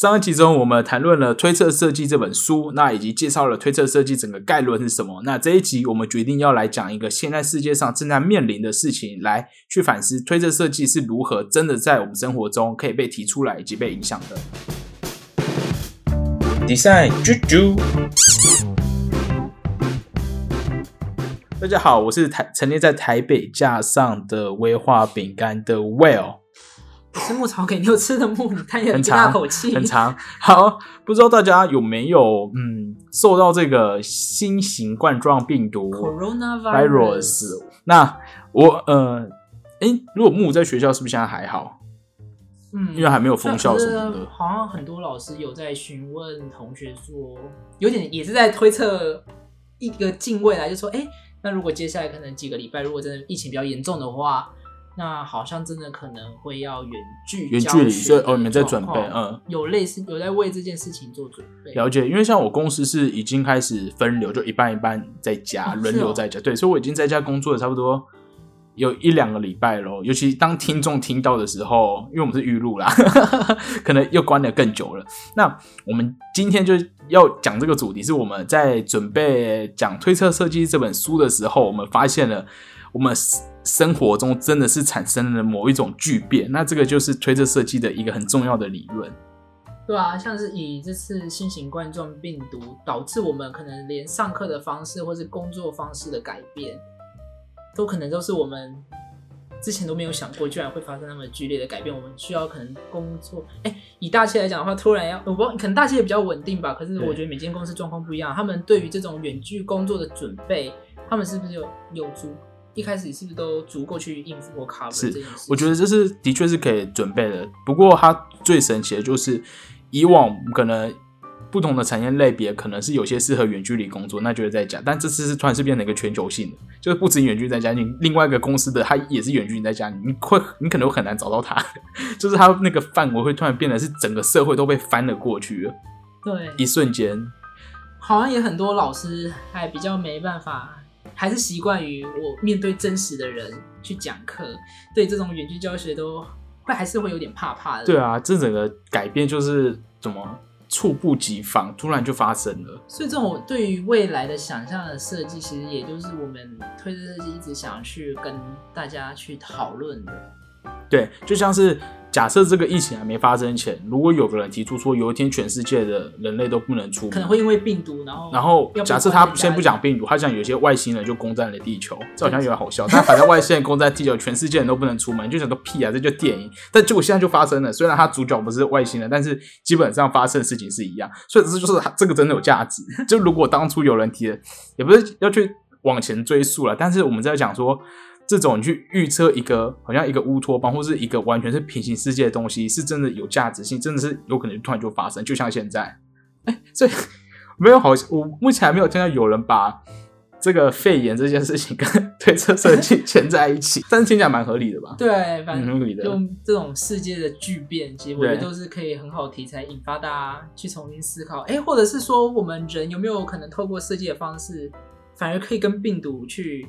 上一集中，我们谈论了《推测设计》这本书，那以及介绍了推测设计整个概论是什么。那这一集，我们决定要来讲一个现在世界上正在面临的事情，来去反思推测设计是如何真的在我们生活中可以被提出来以及被影响的。Design 啾啾，大家好，我是台陈列在台北架上的威化饼干的吃牧草给牛吃的牧，你叹一很大长，口气，很长。好，不知道大家有没有嗯受到这个新型冠状病毒 Coronavirus。那我呃，诶，如果木在学校是不是现在还好？嗯，因为还没有封校什么的好像很多老师有在询问同学说，有点也是在推测一个近未来，就说，哎、那如果接下来可能几个礼拜，如果真的疫情比较严重的话，那好像真的可能会要远距远距离，所以哦，你们在准备嗯。有类似有在为这件事情做准备。了解，因为像我公司是已经开始分流，就一半一半在家，哦轮流在家。对，所以我已经在家工作了差不多有一两个礼拜咯。尤其当听众听到的时候，因为我们是预录啦，可能又关的更久了。那我们今天就要讲这个主题，是我们在准备讲《推测设计》这本书的时候，我们发现了我们生活中真的是产生了某一种巨变。那这个就是推测设计的一个很重要的理论。对啊，像是以这次新型冠状病毒导致我们可能连上课的方式或是工作方式的改变，都可能都是我们之前都没有想过，居然会发生那么剧烈的改变。我们需要可能工作，哎，以大企来讲的话，突然要我不，可能大企业比较稳定吧。可是我觉得每间公司状况不一样，他们对于这种远距工作的准备，他们是不是有有足一开始是不是都足够去应付或 cover 是这件事？我觉得这是的确是可以准备的。不过它最神奇的就是，以往可能不同的产业类别可能是有些适合远距离工作，那就是在家。但这次是突然是变成一个全球性的，就是不止远距离在家，你另外一个公司的它也是远距离在家，你会你可能会很难找到它，就是它那个范围会突然变得是整个社会都被翻了过去了，对，一瞬间。好像也很多老师还比较没办法，还是习惯于我面对真实的人去讲课，对这种远距教学都会还是会有点怕怕的。对啊，这整个改变就是怎么猝不及防，突然就发生了。所以这种对于未来的想象的设计，其实也就是我们推特设计一直想要去跟大家去讨论的。对，就像是假设这个疫情还没发生前，如果有个人提出说有一天全世界的人类都不能出门，可能会因为病毒，然后然后假设他先不讲病毒，他讲有些外星人就攻占了地球，这好像有点好笑。但反正外星人攻占地球，全世界人都不能出门，就想说屁啊，这就电影。但结果现在就发生了，虽然他主角不是外星人，但是基本上发生的事情是一样，所以这就是他这个真的有价值。就如果当初有人提的，也不是要去往前追溯了，但是我们在讲说。这种你去预测一个好像一个乌托邦，或是一个完全是平行世界的东西，是真的有价值性，真的是有可能突然就发生，就像现在。哎，所以没有好，我目前还没有听到有人把这个肺炎这件事情跟推测设计牵在一起，但是听起来蛮合理的吧？对，反嗯，正合理的。用这种世界的巨变，其实我觉得都是可以很好的题材，引发大家去重新思考。哎，或者是说，我们人有没有可能透过设计的方式，反而可以跟病毒去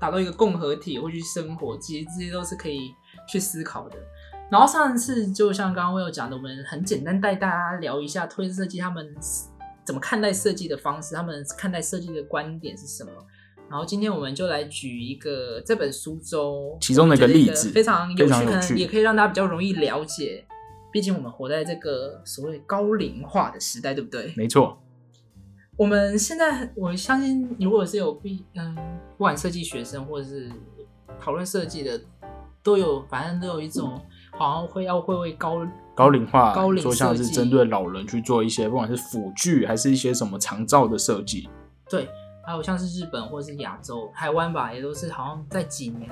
达到一个共和体，或去生活？其实这些都是可以去思考的。然后上次就像刚刚我有讲的，我们很简单带大家聊一下推设计他们怎么看待设计的方式，他们看待设计的观点是什么。然后今天我们就来举一个这本书中其中的一个例子非常有趣也可以让大家比较容易了解。毕竟我们活在这个所谓高龄化的时代，对不对？没错，我们现在我相信，如果是有必嗯，不管设计学生或者是讨论设计的，都有反正都有一种好像会要会为高高龄化，高龄说像是针对老人去做一些，不管是辅具还是一些什么长照的设计。对，还有像是日本或者是亚洲、台湾吧，也都是好像在几年，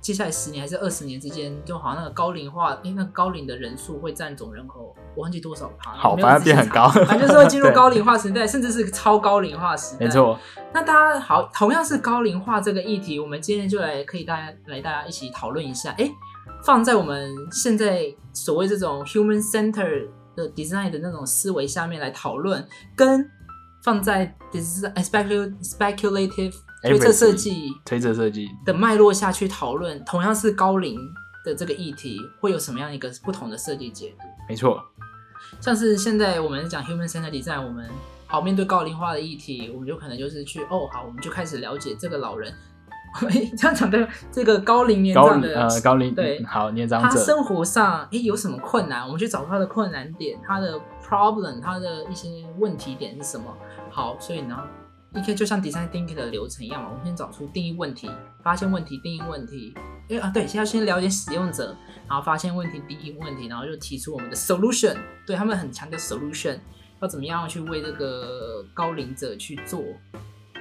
接下来十年还是二十年之间，就好像那个高龄化，因为那个高龄的人数会占总人口，我忘记多少趴了。好反正变很高反正就是会进入高龄化时代，甚至是超高龄化时代。没错，那大家好，同样是高龄化这个议题，我们今天就来可以大家来大家一起讨论一下。哎，放在我们现在所谓这种 human center 的 design 的那种思维下面来讨论，跟放在 design speculative 推测设计推测设计，的脉络下去讨论，同样是高龄的这个议题，会有什么样一个不同的设计解读？没错。像是现在我们讲 human centered design，我们好面对高龄化的议题，我们就可能就是去哦好，我们就开始了解这个老人。这样讲对，这个高龄年高长的龄呃高龄对嗯好年长者，他生活上诶有什么困难，我们去找他的困难点，他的 problem，他的一些问题点是什么。好，所以呢，一个就像 design thinking 的流程一样嘛，我们先找出定义问题，发现问题，定义问题。诶啊，对，先要先了解使用者，然后发现问题，定义问题，然后就提出我们的 solution。对他们很强调 solution，要怎么样去为这个高龄者去做，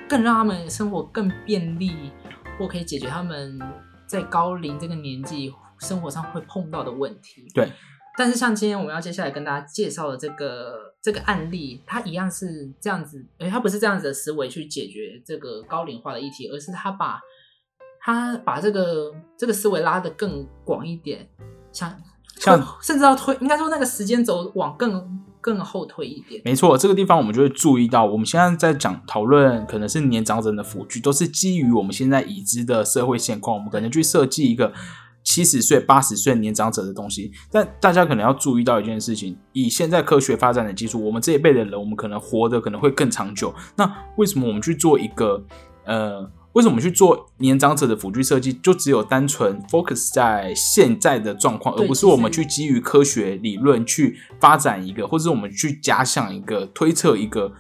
更让他们生活更便利，或可以解决他们在高龄这个年纪生活上会碰到的问题。对，但是像今天我们要接下来跟大家介绍的这个这个案例，它一样是这样子，诶，它不是这样子的思维去解决这个高龄化的议题，而是它把它把这个这个思维拉得更广一点，像像甚至要推，应该说那个时间轴往更更后推一点。没错，这个地方我们就会注意到，我们现在在讲讨论可能是年长者的辅具，都是基于我们现在已知的社会现况，我们可能去设计一个七十岁、八十岁年长者的东西。但大家可能要注意到一件事情：以现在科学发展的技术，我们这一辈的人，我们可能活得可能会更长久。那为什么我们去做一个呃？为什么去做年长者的辅具设计，就只有单纯 focus 在现在的状况，而不是我们去基于科学理论去发展一个，或者是我们去假想一个、推测一个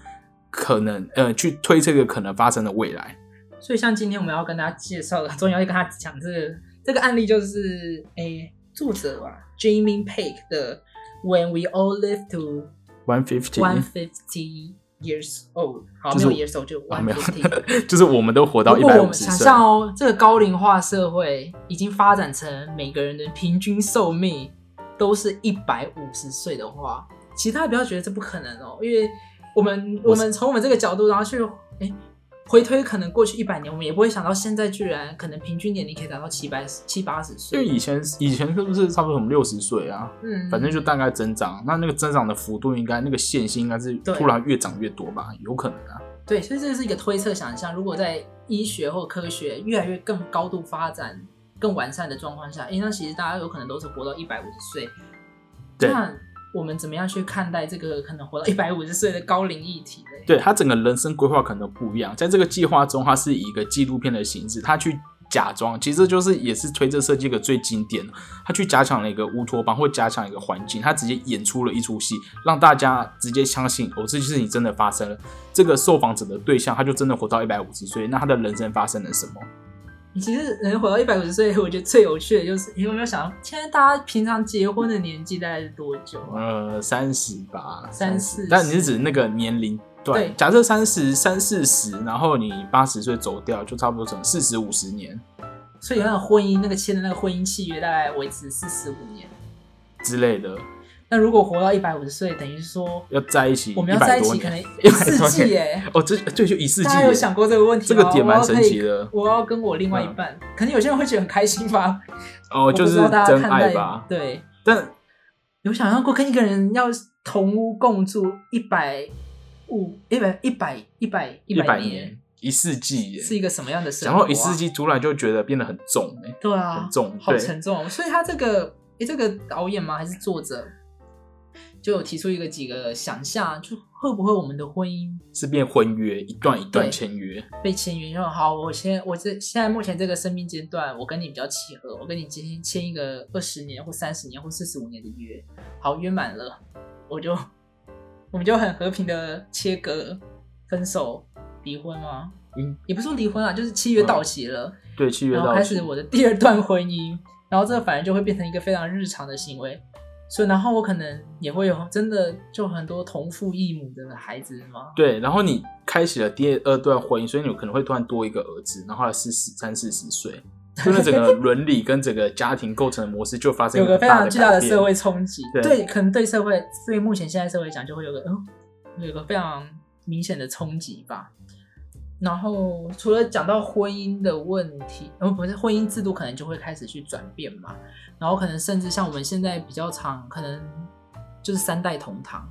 可能，呃，去推测一个可能发生的未来。所以像今天我们要跟大家介绍的，终于要跟他讲这个这个案例，就是诶，作者啊，Jamie Pake 的 When We All Live to One fifty，One Fifty Years Old，好，就是没有 years old 就啊 One Fifty。就是我们都活到一百五十岁。象哦，这个高龄化社会已经发展成每个人的平均寿命都是一百五十岁的话，其实大家不要觉得这不可能哦，因为我们我们从我们这个角度，然后去哎回推，可能过去一百年，我们也不会想到现在居然可能平均年龄可以达到七百七八十岁。因为以前以前是不是差不多我们六十岁啊？嗯，反正就大概增长，那那个增长的幅度应该那个线性应该是突然越长越多吧？有可能啊。对，所以这是一个推测想象。如果在医学或科学越来越更高度发展、更完善的状况下，诶，那其实大家有可能都是活到一百五十岁。对那我们怎么样去看待这个可能活到 一百五十岁的高龄议题呢？对他整个人生规划可能不一样，在这个计划中，他是以一个纪录片的形式，他去假装，其实就是也是推这设计一个最经典，他去加强了一个乌托邦或加强一个环境，他直接演出了一出戏，让大家直接相信哦，这件事情真的发生了。这个受访者的对象，他就真的活到一百五十岁，那他的人生发生了什么？其实能活到一百五十岁，我觉得最有趣的就是，你有没有想到，现在大家平常结婚的年纪大概是多久啊？呃，三十吧，三四四，但你是指那个年龄段对？假设三十三四十，然后你八十岁走掉，就差不多整四十五十年所以那个婚姻，那个签的那个婚姻契约大概维持四十五年。之类的，那如果活到一百五十岁，等于说要在一起我们要在一100多起可能 一世纪年耶。哦，这对就一世纪耶，大家有想过这个问题这？个点蛮神奇的。我要跟我另外一半，可能有些人会觉得很开心吧。哦，就是真爱吧。对，但有想象过跟一个人要同屋共住一百五、一百、一百、一百、一百年，年、一世纪耶，是一个什么样的生活、啊？讲到一世，纪，突然就觉得变得很重哎。对啊，很重好沉重。所以他这个，诶，这个导演吗？还是作者？就有提出一个几个想象，就会不会我们的婚姻是变婚约，一段一段签约。被签约就好，我先我这现在目前这个生命阶段，我跟你比较契合，我跟你今天签一个二十年或三十年或四十五年的约，好约满了，我就我们就很和平的切割、分手、离婚吗？嗯，也不是说离婚啊，就是契约到期了，对，契约然后到期开始我的第二段婚姻，然后这反而就会变成一个非常日常的行为。所以，然后我可能也会有真的就很多同父异母的孩子吗？对，然后你开启了第二段婚姻，所以你可能会突然多一个儿子，然后他四十三四十岁，就是整个伦理跟整个家庭构成的模式就发生有个非常巨大的社会冲击，对对，可能对社会，对目前现在社会讲，就会有个嗯，有个非常明显的冲击吧。然后除了讲到婚姻的问题，然后，不是婚姻制度可能就会开始去转变嘛，然后可能甚至像我们现在比较常，可能就是三代同堂，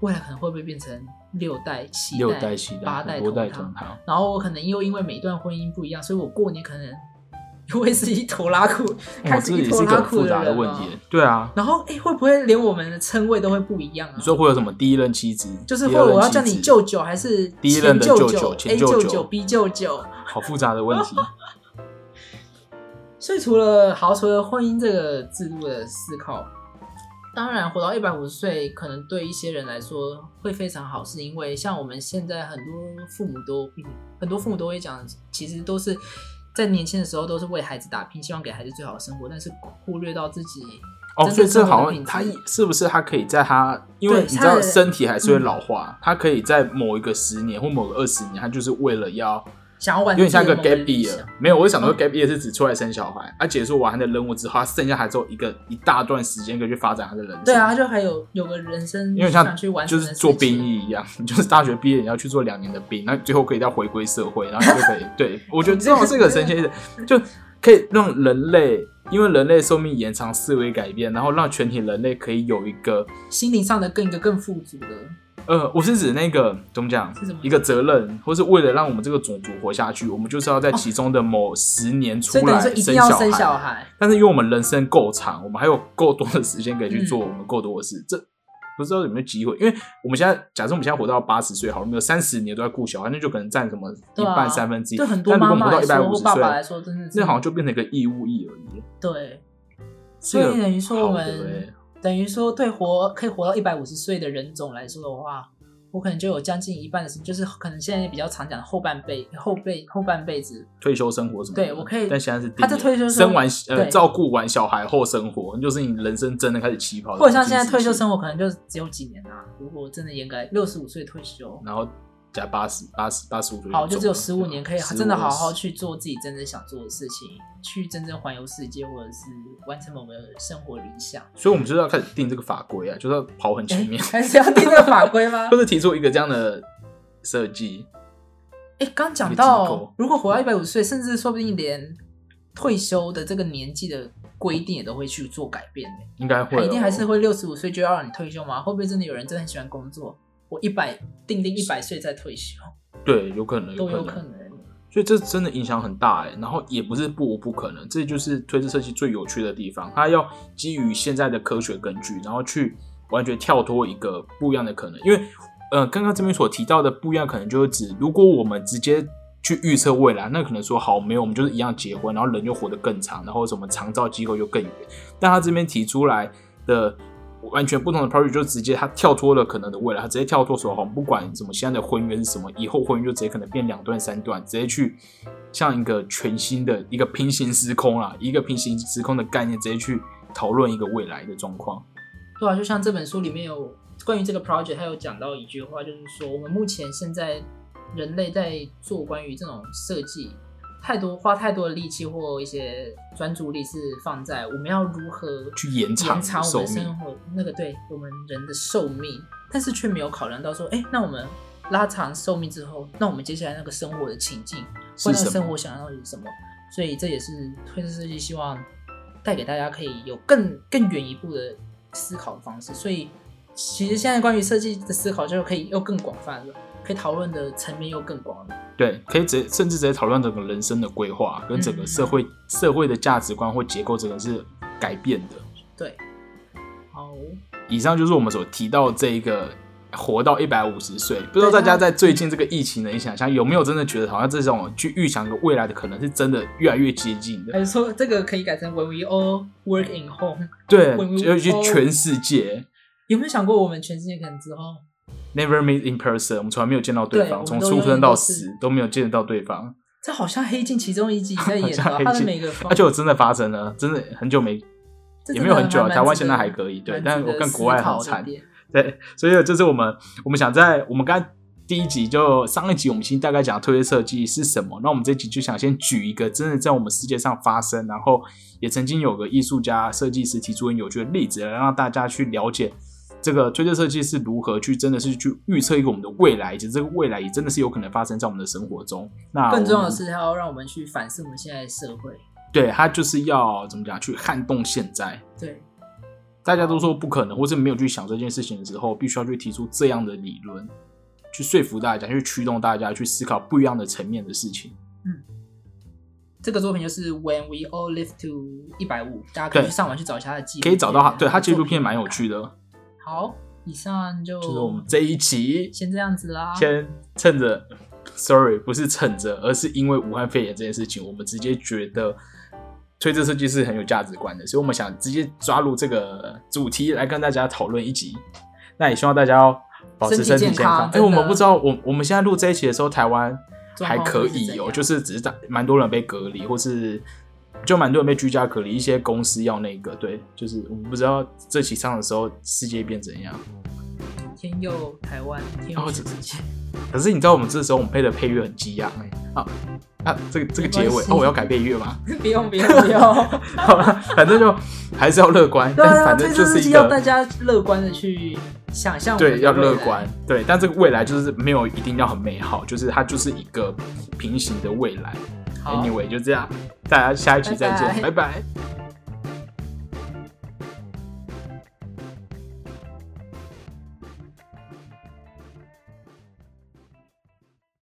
未来可能会不会变成六代、七六代、七代、八代？同堂。然后我可能又因为每一段婚姻不一样，所以我过年可能我 也是一拖拉库，哇，开始一拖拉库个很复杂的问题。对啊，然后，哎，会不会连我们的称谓都会不一样啊你？说会有什么第一任妻子？就是第二任或我要叫你舅舅，还是第一任的舅舅舅 A 前舅舅舅舅、B 舅舅？好复杂的问题。所以除了好，除了婚姻这个制度的思考，当然活到一百五十岁，可能对一些人来说会非常好，是因为像我们现在很多父母都，嗯很多父母都会讲，其实都是在年轻的时候都是为孩子打拼，希望给孩子最好的生活，但是忽略到自己哦，所以这好像他是不是他可以在他，因为你知道身体还是会嗯老化，他可以在某一个十年或某个二十年，他就是为了要想要完成有点像一个 gap year。没有，我想说嗯 gap year 是指出来生小孩，他结束完他的任务之后，他剩下还只有一个一大段时间可以去发展他的人生。对啊，，他就还有有个人生因为像去完就是做兵役一样，你 就是大学毕业你要去做两年的兵，那最后可以再回归社会，然后你就可以对我觉得这种是一个神奇的，就可以让人类因为人类寿命延长、思维改变，然后让全体人类可以有一个心灵上的更一个更富足的。呃，我是指那个怎么讲？是什么，一个责任，或是为了让我们这个种族活下去，我们就是要在其中的某十年出来生小小孩，但是因为我们人生够长，我们还有够多的时间可以去做嗯。我们够多的事，这不知道有没有机会？因为我们现在假设我们现在活到八十岁，好了，没有三十年都在顾小孩，那就可能占什么一半三分之一。对很多妈妈来说，们活到一百五或爸爸来十岁，说，真的是那好像就变成一个义务役而已。对。所以等于说我们欸等于说对活可以活到一百五十岁的人种来说的话，我可能就有将近一半的时间，就是可能现在比较常讲的后半辈后辈后半辈子，退休生活什么的，对我可以但现在是他在退休生生完呃照顾完小孩后生活，就是你人生真的开始起跑或者像现在退休生活可能就只有几年啊。如果真的严格六十五岁退休，然后加八十八十八十五岁，好，就只有十五年可以真的好好去做自己真正想做的事情，去真正环游世界，或者是完成某个生活理想。所以我们就是要开始定这个法规啊，就是要跑很前面，还是要定这个法规吗 或？者提出一个这样的设计。哎，刚讲到，如果活到一百五十岁，甚至说不定连退休的这个年纪的规定也都会去做改变呢。应该会、一定还是会六十五岁就要让你退休吗？会不会真的有人真的很喜欢工作？我一百定定一百岁再退休，对，有可能，都可有可能。所以这真的影响很大哎，然后也不是不无不可能，这就是推测设计最有趣的地方，它要基于现在的科学根据，然后去完全跳脱一个不一样的可能。因为呃，刚刚这边所提到的不一样，可能就是指如果我们直接去预测未来，那可能说好没有，我们就是一样结婚，然后人就活得更长，然后什么长照机构就更远。但他这边提出来的完全不同的 project 就直接他跳脱了可能的未来，他直接跳脱说，好，不管什么现在的婚约是什么，以后婚约就直接可能变两段三段，直接去像一个全新的一个平行时空啦，一个平行时空的概念，直接去讨论一个未来的状况。对啊，就像这本书里面有关于这个 project，它有讲到一句话，就是说我们目前现在人类在做关于这种设计，太多花太多的力气或一些专注力是放在我们要如何去延长延长我们生活那个对我们人的寿命，但是却没有考量到说，哎，那我们拉长寿命之后，那我们接下来那个生活的情境或那个是什么生活想要的是什么？所以这也是推特设计希望带给大家可以有更更远一步的思考的方式。所以其实现在关于设计的思考就可以又更广泛了，可以讨论的层面又更广了。对，可以直接甚至直接讨论整个人生的规划跟整个社会、社会的价值观或结构，整个是改变的。对，好，以上就是我们所提到的这一个活到一百五十岁。不知道大家在最近这个疫情的影响下，有没有真的觉得好像这种去预想一个未来的可能是真的越来越接近的？还是说这个可以改成 When we all work in home？对尤其全世界有没有想过我们全世界可能之后？Never meet in person，我们从来没有见到对方，从出生到死都没有见得到对方。这好像黑镜其中一集 在演的，好像黑镜他的每个 而且我真的发生了，真的很久没，也没有很久啊。台湾现在还可以，对，但我跟国外思考很惨。对，所以这是我们我们想在我们刚才第一集就上一集我们先大概讲推推设计是什么，那我们这集就想先举一个真的在我们世界上发生，然后也曾经有个艺术家设计师提出很有趣的例子，来让大家去了解这个推特设计是如何去真的是去预测一个我们的未来，以及这个未来也真的是有可能发生在我们的生活中。那更重要的是，它要让我们去反思我们现在的社会。对它就是要怎么讲去撼动现在。对，大家都说不可能，或是没有去想这件事情的时候，必须要去提出这样的理论，去说服大家，去驱动大家去思考不一样的层面的事情。嗯这个作品就是 When We All Live to 一百五，大家可以去上网去找一下它的纪录可以找到它，对它纪录片蛮有趣的。好，以上就就是我们这一期先这样子啦。先趁着，sorry，不是趁着，而是因为武汉肺炎这件事情，我们直接觉得推这设计是很有价值观的，所以我们想直接抓入这个主题来跟大家讨论一集。那也希望大家要保持身体健康。哎、我们不知道，我我们现在录这一期的时候，台湾还可以哦、就是只是打蛮多人被隔离，或是就蛮多人被居家隔离，一些公司要那个，对，就是我们不知道这期上的时候世界变怎样。天佑台湾，天佑世界。可是你知道我们这时候我们配的配乐很激昂哎啊啊！这个这个结尾哦，我要改配乐吗？不用不用不用。好了，反正就还是要乐观，但反正就是一要大家乐观的去想象对要乐观，对，但这个未来就是没有一定要很美好，就是它就是一个平行的未来。好。Anyway，就这样，大家下一期再见，拜拜。拜拜